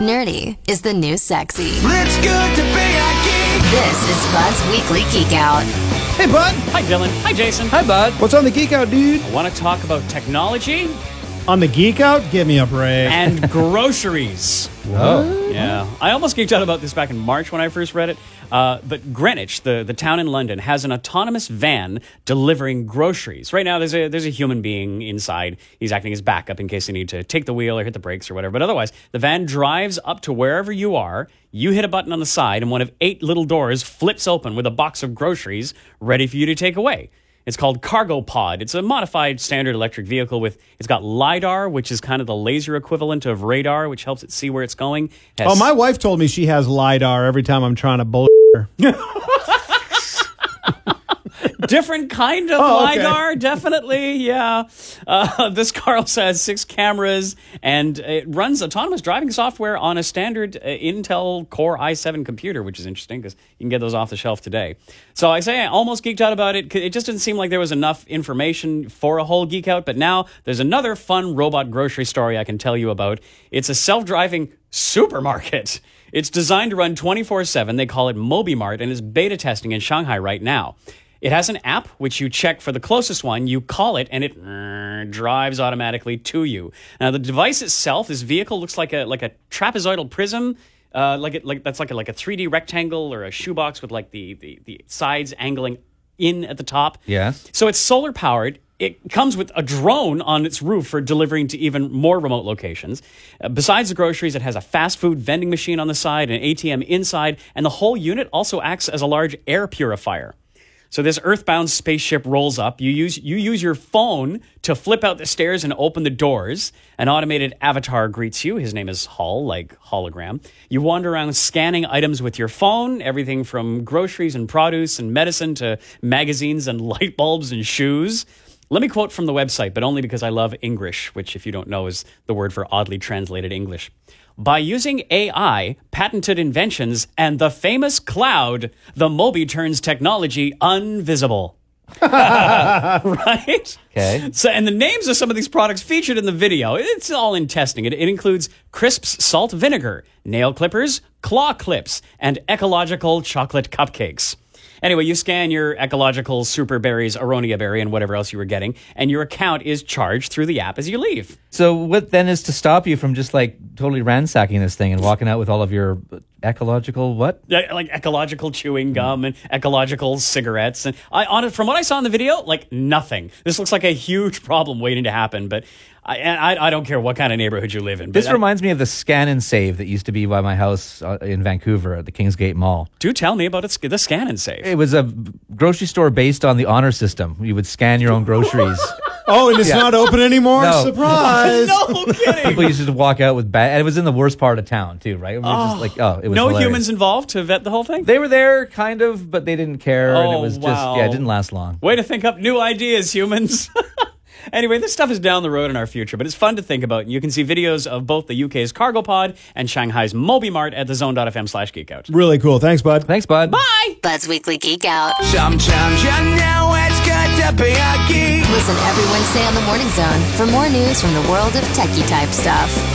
Nerdy is the new sexy. It's good to be a geek. This is Bud's Weekly Geek Out. Hey, bud. Hi, Dylan. Hi, Jason. Hi, bud. What's on the Geek Out, dude? I want to talk about technology On the Geek Out? Give me a break. and groceries. oh. Yeah. I almost geeked out about this back in March when I first read it. Uh, but Greenwich, the, the town in London, has an autonomous van delivering groceries. Right now, there's a, there's a human being inside. He's acting as backup in case they need to take the wheel or hit the brakes or whatever. But otherwise, the van drives up to wherever you are. You hit a button on the side, and one of eight little doors flips open with a box of groceries ready for you to take away. It's called Cargo Pod. It's a modified standard electric vehicle with it's got lidar, which is kind of the laser equivalent of radar, which helps it see where it's going. Has- Oh, my wife told me she has LiDAR every time I'm trying to bull her. different kind of Oh, okay. lidar definitely yeah. Uh, this car also has six cameras and it runs autonomous driving software on a standard uh, intel core i7 computer which is interesting because you can get those off the shelf today. So i say i almost geeked out about it. it just didn't seem like there was enough information for a whole geek out but now there's another fun robot grocery story i can tell you about. It's a self-driving supermarket. It's designed to run 24-7 they call it mobimart and is beta testing in shanghai right now it has an app which you check for the closest one, you call it, and it drives automatically to you. Now, the device itself, this vehicle looks like a like a trapezoidal prism. Uh, like it, like that's like a, like a 3D rectangle or a shoebox with like the, the the sides angling in at the top. Yes. So it's solar powered. It comes with a drone on its roof for delivering to even more remote locations. Uh, besides the groceries, it has a fast food vending machine on the side, an ATM inside, and the whole unit also acts as a large air purifier. So this earthbound spaceship rolls up. You use you use your phone to flip out the stairs and open the doors. An automated avatar greets you. His name is Hol, like hologram. You wander around scanning items with your phone, everything from groceries and produce and medicine to magazines and light bulbs and shoes. Let me quote from the website, but only because I love Engrish, which, if you don't know, is the word for oddly translated English. By using AI, patented inventions, and the famous cloud, the Moby turns technology unvisible. right? Okay. So, and the names of some of these products featured in the video, it's all in testing. It, it includes crisps salt vinegar, nail clippers, claw clips, and ecological chocolate cupcakes. Anyway, you scan your ecological super berries, aronia berry, and whatever else you were getting, and your account is charged through the app as you leave. So what then is to stop you from just like totally ransacking this thing and walking out with all of your ecological what? Yeah, like ecological chewing gum and ecological cigarettes and I on it from what I saw in the video like nothing this looks like a huge problem waiting to happen but I and I, I don't care what kind of neighborhood you live in but This I- reminds me of the scan and save that used to be by my house uh, in Vancouver at the Kingsgate Mall. do tell me about it, the scan and save It was a grocery store based on the honor system. You would scan your own groceries. Oh, and it's not open anymore? No. Surprise. no kidding People used to walk out with bag, and it was in the worst part of town too, right? It was just like, oh, it was no hilarious. humans involved to vet the whole thing They were there, kind of, but they didn't care, and it Oh, was just yeah, it didn't last long. way to think up new ideas humans Anyway, this stuff is down the road in our future, but it's fun to think about. You can see videos of both the UK's Cargo Pod and Shanghai's Mobimart at thezone.fm slash geekout. Really cool. Thanks, bud. Thanks, bud. Bye! Bud's Weekly Geek Out. Sometimes you know it's good to be a geek. Listen every Wednesday on the Morning Zone for more news from the world of techie type stuff.